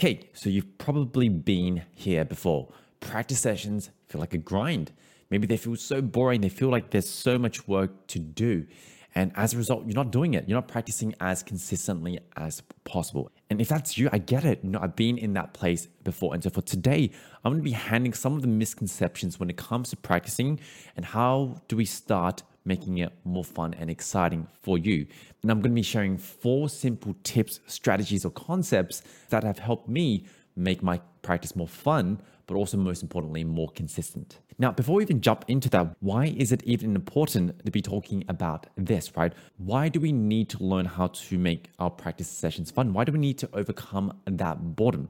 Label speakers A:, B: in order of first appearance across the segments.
A: Okay, so you've probably been here before. Practice sessions feel like a grind. Maybe they feel so boring, they feel like there's so much work to do. And as a result, you're not doing it. You're not practicing as consistently as possible. And if that's you, I get it. You know, I've been in that place before. And so for today, I'm going to be handling some of the misconceptions when it comes to practicing and how do we start making it more fun and exciting for you. And I'm going to be sharing four simple tips, strategies, or concepts that have helped me make my practice more fun, but also most importantly, more consistent. Now, before we even jump into that, why is it even important to be talking about this, right? Why do we need to learn how to make our practice sessions fun? Why do we need to overcome that boredom?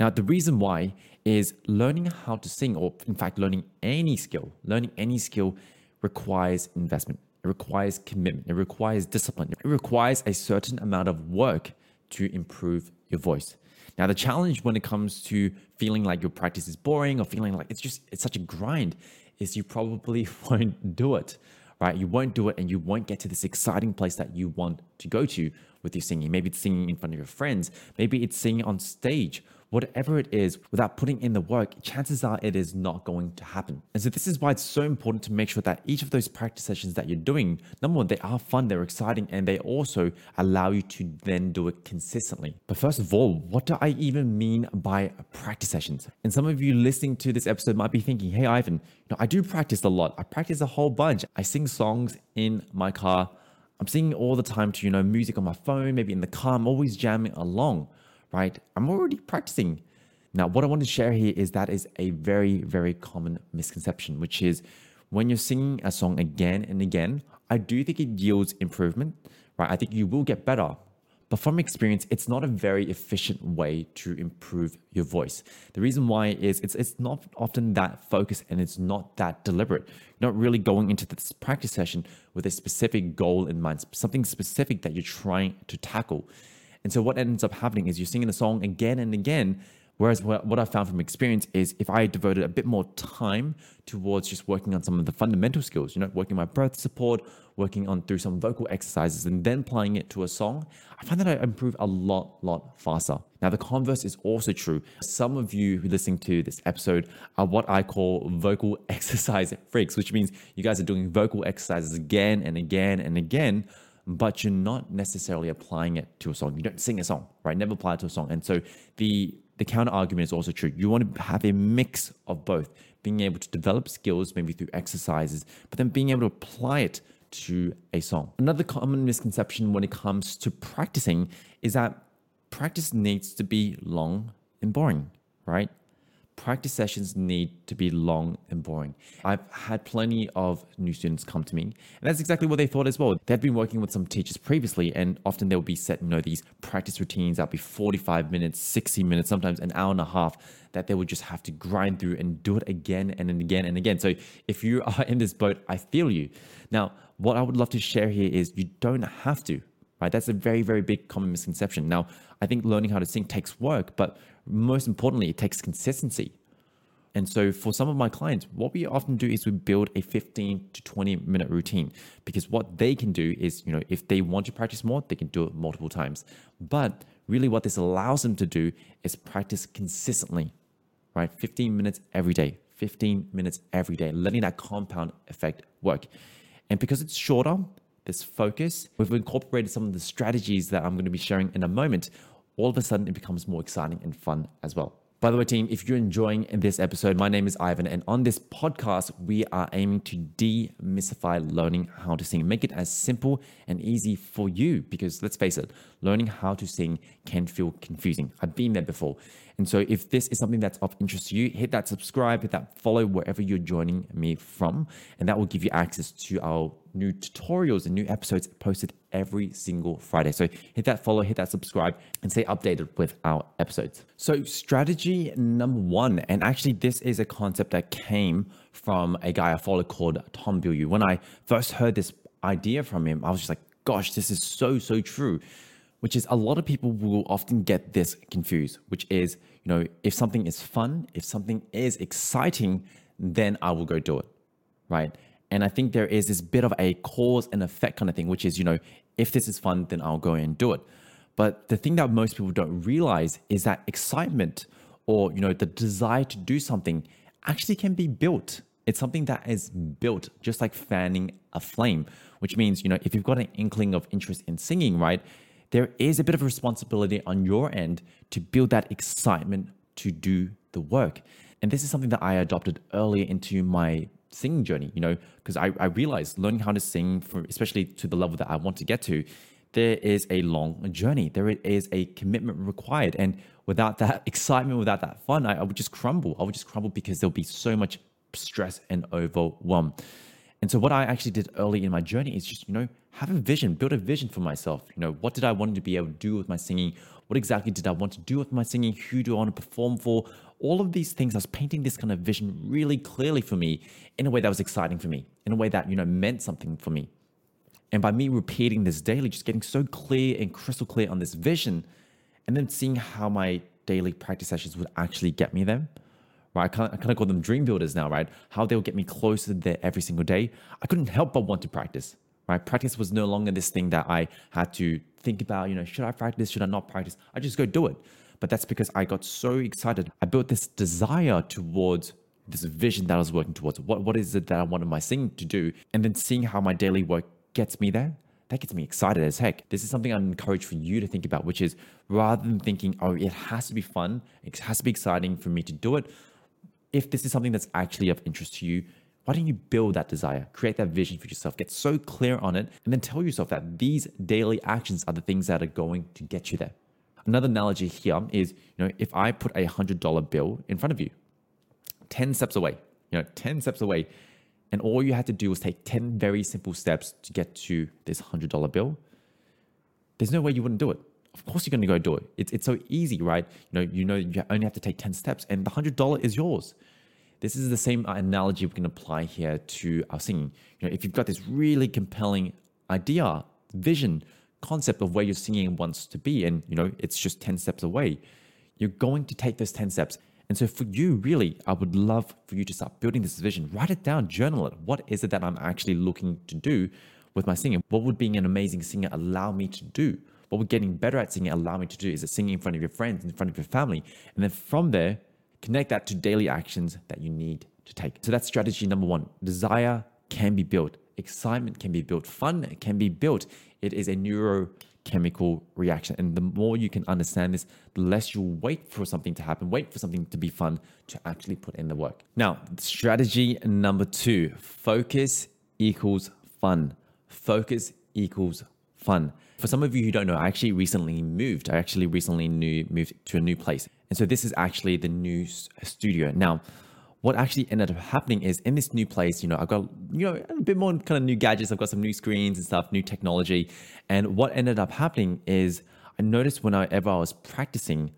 A: Now, the reason why is learning how to sing, or in fact, learning any skill, learning any skill requires investment. It requires commitment. It requires discipline. It requires a certain amount of work to improve your voice. Now, the challenge when it comes to feeling like your practice is boring or feeling like it's just it's such a grind is you probably won't do it, right? You won't do it and you won't get to this exciting place that you want to go to with your singing. Maybe it's singing in front of your friends, maybe it's singing on stage whatever it is, without putting in the work, chances are it is not going to happen. And so this is why it's so important to make sure that each of those practice sessions that you're doing, number one, they are fun, they're exciting, and they also allow you to then do it consistently. But first of all, what do I even mean by practice sessions? And some of you listening to this episode might be thinking, hey, Ivan, you know, I do practice a lot. I practice a whole bunch. I sing songs in my car. I'm singing all the time to, you know, music on my phone, maybe in the car. I'm always jamming along right? I'm already practicing. Now, what I want to share here is that is a very, very common misconception, which is when you're singing a song again and again, I do think it yields improvement, right? I think you will get better. But from experience, it's not a very efficient way to improve your voice. The reason why is it's it's not often that focused and it's not that deliberate. You're not really going into this practice session with a specific goal in mind, something specific that you're trying to tackle. And so what ends up happening is you're singing the song again and again. Whereas what I've found from experience is if I devoted a bit more time towards just working on some of the fundamental skills, you know, working my breath support, working on through some vocal exercises, and then applying it to a song, I find that I improve a lot, lot faster. Now, the converse is also true. Some of you who listening to this episode are what I call vocal exercise freaks, which means you guys are doing vocal exercises again and again and again but you're not necessarily applying it to a song. You don't sing a song, right? Never apply it to a song. And so the the counter argument is also true. You want to have a mix of both, being able to develop skills maybe through exercises, but then being able to apply it to a song. Another common misconception when it comes to practicing is that practice needs to be long and boring, right? Practice sessions need to be long and boring. I've had plenty of new students come to me, and that's exactly what they thought as well. They'd been working with some teachers previously, and often they'll be set, you know, these practice routines that'll be 45 minutes, 60 minutes, sometimes an hour and a half that they would just have to grind through and do it again and again and again. So if you are in this boat, I feel you. Now, what I would love to share here is you don't have to, right? That's a very, very big common misconception. Now, I think learning how to sing takes work, but most importantly, it takes consistency. And so for some of my clients, what we often do is we build a 15 to 20 minute routine because what they can do is, you know, if they want to practice more, they can do it multiple times. But really what this allows them to do is practice consistently, right? 15 minutes every day, 15 minutes every day, letting that compound effect work. And because it's shorter, this focus, we've incorporated some of the strategies that I'm going to be sharing in a moment. All of a sudden, it becomes more exciting and fun as well. By the way, team, if you're enjoying this episode, my name is Ivan, and on this podcast, we are aiming to demystify learning how to sing, make it as simple and easy for you. Because let's face it, learning how to sing can feel confusing. I've been there before. And so, if this is something that's of interest to you, hit that subscribe, hit that follow wherever you're joining me from, and that will give you access to our new tutorials and new episodes posted every single Friday. So hit that follow, hit that subscribe, and stay updated with our episodes. So, strategy number one, and actually, this is a concept that came from a guy I follow called Tom Bilyeu. When I first heard this idea from him, I was just like, gosh, this is so, so true. Which is a lot of people will often get this confused, which is, you know, if something is fun, if something is exciting, then I will go do it, right? And I think there is this bit of a cause and effect kind of thing, which is, you know, if this is fun, then I'll go and do it. But the thing that most people don't realize is that excitement or you know the desire to do something actually can be built. It's something that is built just like fanning a flame, which means, you know, if you've got an inkling of interest in singing, right, there is a bit of responsibility on your end to build that excitement to do the work. And this is something that I adopted earlier into my singing journey, you know, because I, I realized learning how to sing, for, especially to the level that I want to get to, there is a long journey. There is a commitment required. And without that excitement, without that fun, I, I would just crumble. I would just crumble because there'll be so much stress and overwhelm. And so what I actually did early in my journey is just, you know, have a vision, build a vision for myself. You know, what did I want to be able to do with my singing? What exactly did I want to do with my singing? Who do I want to perform for? All of these things, I was painting this kind of vision really clearly for me in a way that was exciting for me, in a way that, you know, meant something for me. And by me repeating this daily, just getting so clear and crystal clear on this vision, and then seeing how my daily practice sessions would actually get me there, right? I kind, of, I kind of call them dream builders now, right? How they'll get me closer there every single day. I couldn't help but want to practice, right? Practice was no longer this thing that I had to think about, you know, should I practice? Should I not practice? I just go do it. But that's because I got so excited. I built this desire towards this vision that I was working towards. What, what is it that I wanted my singing to do? And then seeing how my daily work gets me there, that gets me excited as heck. This is something I encourage for you to think about, which is rather than thinking, oh, it has to be fun, it has to be exciting for me to do it, if this is something that's actually of interest to you, why don't you build that desire, create that vision for yourself, get so clear on it, and then tell yourself that these daily actions are the things that are going to get you there. Another analogy here is, you know, if I put a hundred dollar bill in front of you, 10 steps away, you know, 10 steps away, and all you had to do was take 10 very simple steps to get to this hundred dollar bill, there's no way you wouldn't do it of course you're going to go do it. It's, it's so easy, right? You know, you know, you only have to take 10 steps and the $100 is yours. This is the same uh, analogy we can apply here to our singing. You know, if you've got this really compelling idea, vision, concept of where your singing wants to be, and you know, it's just 10 steps away, you're going to take those 10 steps. And so for you, really, I would love for you to start building this vision. Write it down, journal it. What is it that I'm actually looking to do with my singing? What would being an amazing singer allow me to do? What we're getting better at singing allow me to do is singing in front of your friends, in front of your family. And then from there, connect that to daily actions that you need to take. So that's strategy number one. Desire can be built, excitement can be built, fun can be built. It is a neurochemical reaction. And the more you can understand this, the less you wait for something to happen, wait for something to be fun to actually put in the work. Now, strategy number two focus equals fun. Focus equals fun. For some of you who don't know, I actually recently moved. I actually recently new, moved to a new place. And so this is actually the new studio. Now, what actually ended up happening is in this new place, you know, I've got, you know, a bit more kind of new gadgets. I've got some new screens and stuff, new technology. And what ended up happening is I noticed whenever I was practicing,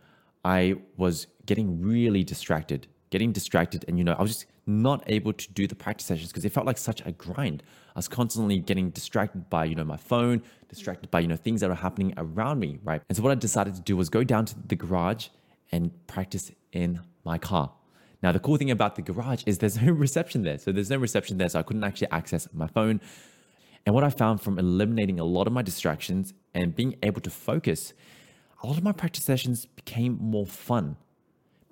A: I was getting really distracted, getting distracted. And, you know, I was just not able to do the practice sessions because it felt like such a grind. I was constantly getting distracted by, you know, my phone, distracted by, you know, things that are happening around me, right? And so what I decided to do was go down to the garage and practice in my car. Now, the cool thing about the garage is there's no reception there. So there's no reception there. So I couldn't actually access my phone. And what I found from eliminating a lot of my distractions and being able to focus, a lot of my practice sessions became more fun,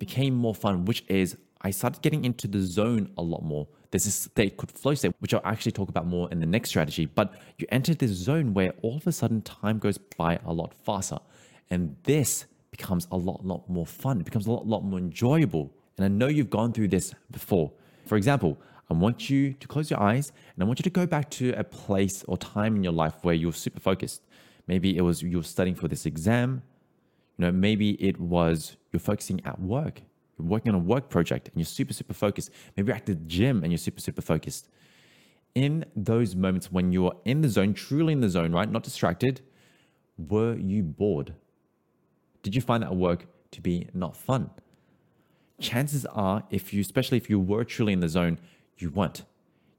A: became more fun, which is I started getting into the zone a lot more. There's this state called flow state, which I'll actually talk about more in the next strategy. But you enter this zone where all of a sudden time goes by a lot faster. And this becomes a lot, lot more fun. It becomes a lot, lot more enjoyable. And I know you've gone through this before. For example, I want you to close your eyes and I want you to go back to a place or time in your life where you're super focused. Maybe it was you're studying for this exam. Know, maybe it was you're focusing at work you're working on a work project and you're super, super focused. Maybe you're at the gym and you're super, super focused. In those moments when you're in the zone, truly in the zone, right? Not distracted, were you bored? Did you find that work to be not fun? Chances are, if you, especially if you were truly in the zone, you weren't.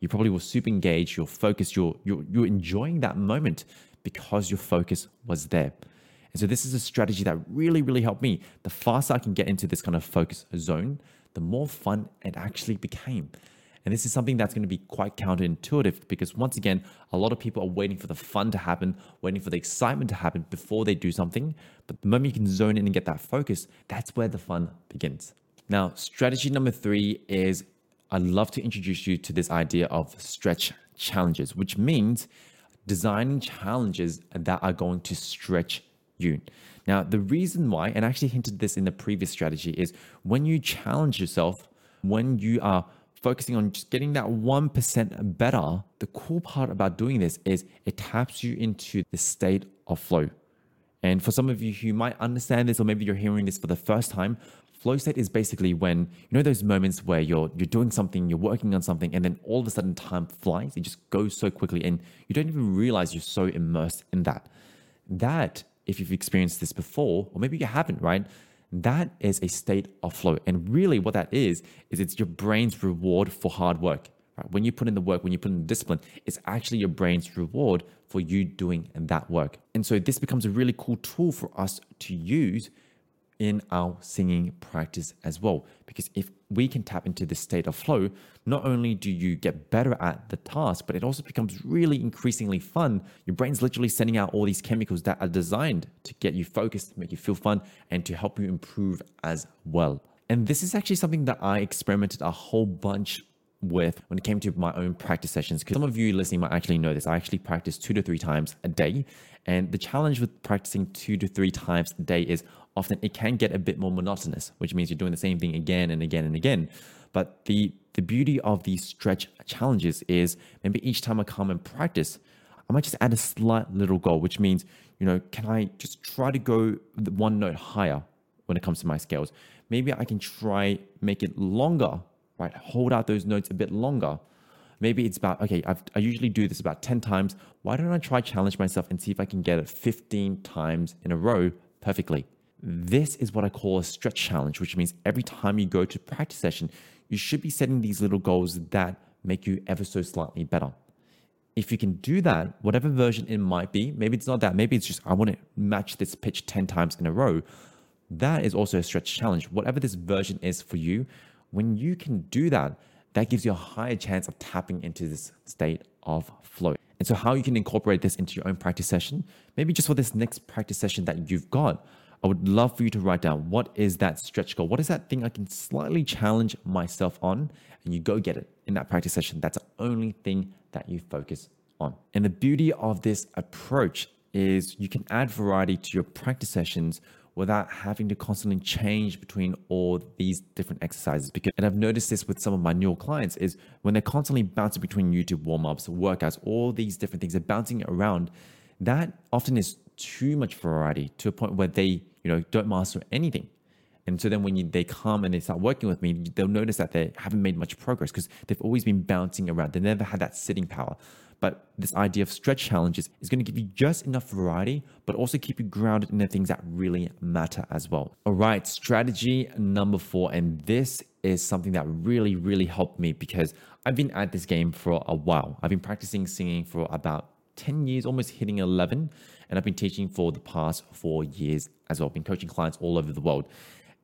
A: You probably were super engaged, you're focused, you're, you're, you're enjoying that moment because your focus was there. And so this is a strategy that really, really helped me. The faster I can get into this kind of focus zone, the more fun it actually became. And this is something that's going to be quite counterintuitive because, once again, a lot of people are waiting for the fun to happen, waiting for the excitement to happen before they do something. But the moment you can zone in and get that focus, that's where the fun begins. Now, strategy number three is I'd love to introduce you to this idea of stretch challenges, which means designing challenges that are going to stretch Now, the reason why, and I actually hinted this in the previous strategy, is when you challenge yourself, when you are focusing on just getting that 1% better, the cool part about doing this is it taps you into the state of flow. And for some of you who might understand this, or maybe you're hearing this for the first time, flow state is basically when you know those moments where you're you're doing something, you're working on something, and then all of a sudden time flies. It just goes so quickly, and you don't even realize you're so immersed in that. That, if you've experienced this before, or maybe you haven't, right? That is a state of flow. And really, what that is, is it's your brain's reward for hard work. Right? When you put in the work, when you put in the discipline, it's actually your brain's reward for you doing that work. And so this becomes a really cool tool for us to use in our singing practice as well. Because if we can tap into this state of flow, not only do you get better at the task, but it also becomes really increasingly fun. Your brain's literally sending out all these chemicals that are designed to get you focused, make you feel fun, and to help you improve as well. And this is actually something that I experimented a whole bunch with when it came to my own practice sessions. Because some of you listening might actually know this. I actually practice two to three times a day. And the challenge with practicing two to three times a day is often it can get a bit more monotonous, which means you're doing the same thing again and again and again. But the the beauty of these stretch challenges is maybe each time I come and practice, I might just add a slight little goal, which means, you know, can I just try to go one note higher when it comes to my scales? Maybe I can try make it longer, right? Hold out those notes a bit longer. Maybe it's about, okay, I've, I usually do this about 10 times. Why don't I try challenge myself and see if I can get it 15 times in a row perfectly? This is what I call a stretch challenge, which means every time you go to practice session, you should be setting these little goals that make you ever so slightly better. If you can do that, whatever version it might be, maybe it's not that, maybe it's just I want to match this pitch 10 times in a row. That is also a stretch challenge. Whatever this version is for you, when you can do that, that gives you a higher chance of tapping into this state of flow. And so, how you can incorporate this into your own practice session, maybe just for this next practice session that you've got, I would love for you to write down what is that stretch goal? What is that thing I can slightly challenge myself on? And you go get it in that practice session. That's the only thing that you focus on. And the beauty of this approach is you can add variety to your practice sessions without having to constantly change between all these different exercises. Because, and I've noticed this with some of my newer clients is when they're constantly bouncing between YouTube warm-ups, workouts, all these different things, they're bouncing around. That often is too much variety to a point where they you know, don't master anything. And so then when you, they come and they start working with me, they'll notice that they haven't made much progress because they've always been bouncing around. They never had that sitting power. But this idea of stretch challenges is going to give you just enough variety, but also keep you grounded in the things that really matter as well. All right, strategy number four. And this is something that really, really helped me because I've been at this game for a while. I've been practicing singing for about 10 years, almost hitting 11. And I've been teaching for the past four years as well. I've been coaching clients all over the world.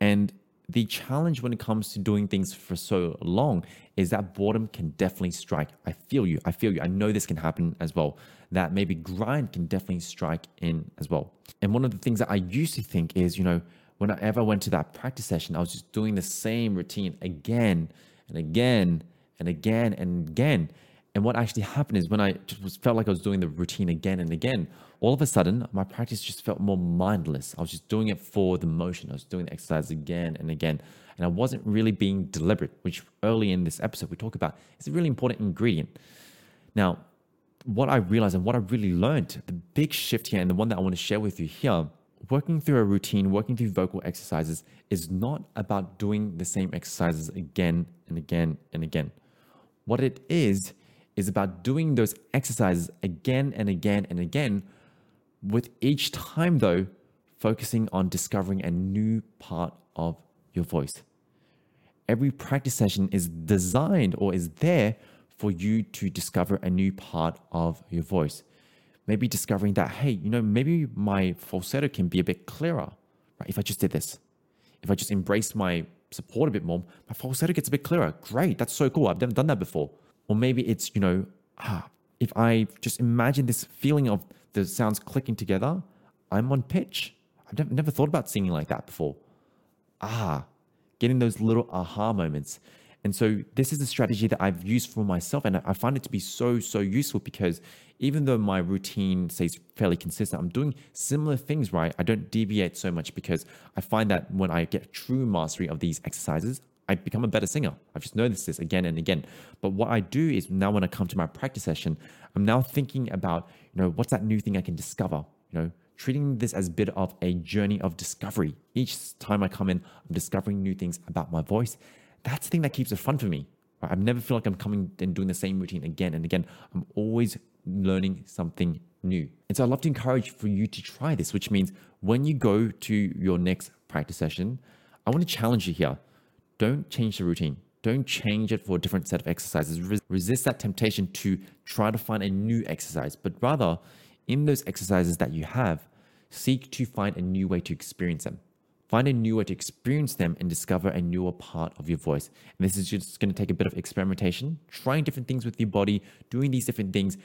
A: And the challenge when it comes to doing things for so long is that boredom can definitely strike. I feel you. I feel you. I know this can happen as well. That maybe grind can definitely strike in as well. And one of the things that I used to think is, you know, whenever I went to that practice session, I was just doing the same routine again and again and again and again. And what actually happened is when I just felt like I was doing the routine again and again, all of a sudden my practice just felt more mindless. I was just doing it for the motion. I was doing the exercise again and again. And I wasn't really being deliberate, which early in this episode we talk about is a really important ingredient. Now, what I realized and what I really learned, the big shift here, and the one that I want to share with you here, working through a routine, working through vocal exercises is not about doing the same exercises again and again and again. What it is, is about doing those exercises again and again and again, with each time, though, focusing on discovering a new part of your voice. Every practice session is designed or is there for you to discover a new part of your voice. Maybe discovering that, hey, you know, maybe my falsetto can be a bit clearer, right? If I just did this, if I just embraced my support a bit more, my falsetto gets a bit clearer. Great, that's so cool. I've never done that before. Or maybe it's, you know, ah, if I just imagine this feeling of the sounds clicking together, I'm on pitch. I've never, never thought about singing like that before. Ah, getting those little aha moments. And so this is a strategy that I've used for myself, and I find it to be so, so useful because even though my routine stays fairly consistent, I'm doing similar things, right? I don't deviate so much because I find that when I get true mastery of these exercises, I become a better singer. I've just noticed this again and again. But what I do is now when I come to my practice session, I'm now thinking about, you know, what's that new thing I can discover? You know, treating this as a bit of a journey of discovery. Each time I come in, I'm discovering new things about my voice. That's the thing that keeps it fun for me. I never feel like I'm coming and doing the same routine again and again. I'm always learning something new. And so I'd love to encourage for you to try this, which means when you go to your next practice session, I want to challenge you here don't change the routine. Don't change it for a different set of exercises. Resist that temptation to try to find a new exercise, but rather, in those exercises that you have, seek to find a new way to experience them. Find a new way to experience them and discover a newer part of your voice. And this is just going to take a bit of experimentation, trying different things with your body, doing these different things.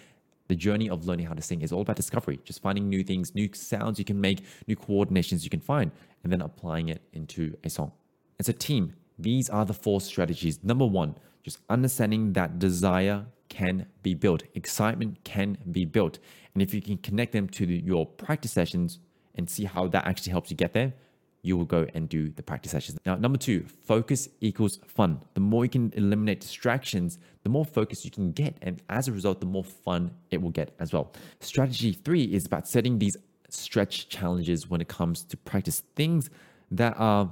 A: The journey of learning how to sing is all about discovery, just finding new things, new sounds you can make, new coordinations you can find, and then applying it into a song. As a team, these are the four strategies. Number one, just understanding that desire can be built, excitement can be built. And if you can connect them to the, your practice sessions and see how that actually helps you get there, you will go and do the practice sessions. Now, number two, focus equals fun. The more you can eliminate distractions, the more focus you can get. And as a result, the more fun it will get as well. Strategy three is about setting these stretch challenges when it comes to practice things that are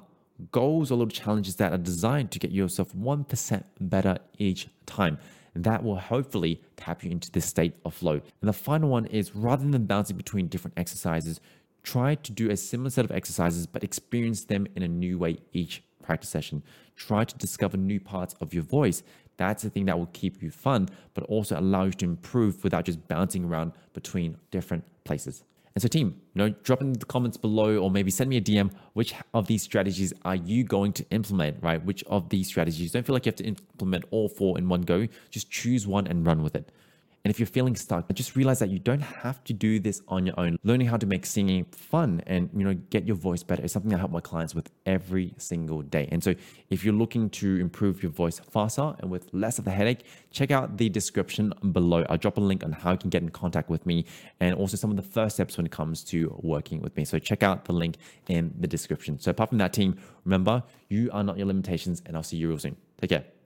A: goals or little challenges that are designed to get yourself 1% better each time. That will hopefully tap you into this state of flow. And the final one is rather than bouncing between different exercises, try to do a similar set of exercises but experience them in a new way each practice session. Try to discover new parts of your voice. That's the thing that will keep you fun, but also allow you to improve without just bouncing around between different places. And so, team, you know, drop in the comments below or maybe send me a DM. Which of these strategies are you going to implement, right? Which of these strategies? Don't feel like you have to implement all four in one go. Just choose one and run with it. And if you're feeling stuck, just realize that you don't have to do this on your own. Learning how to make singing fun and you know get your voice better is something I help my clients with every single day. And so if you're looking to improve your voice faster and with less of the headache, check out the description below. I'll drop a link on how you can get in contact with me and also some of the first steps when it comes to working with me. So check out the link in the description. So apart from that team, remember, you are not your limitations and I'll see you real soon. Take care.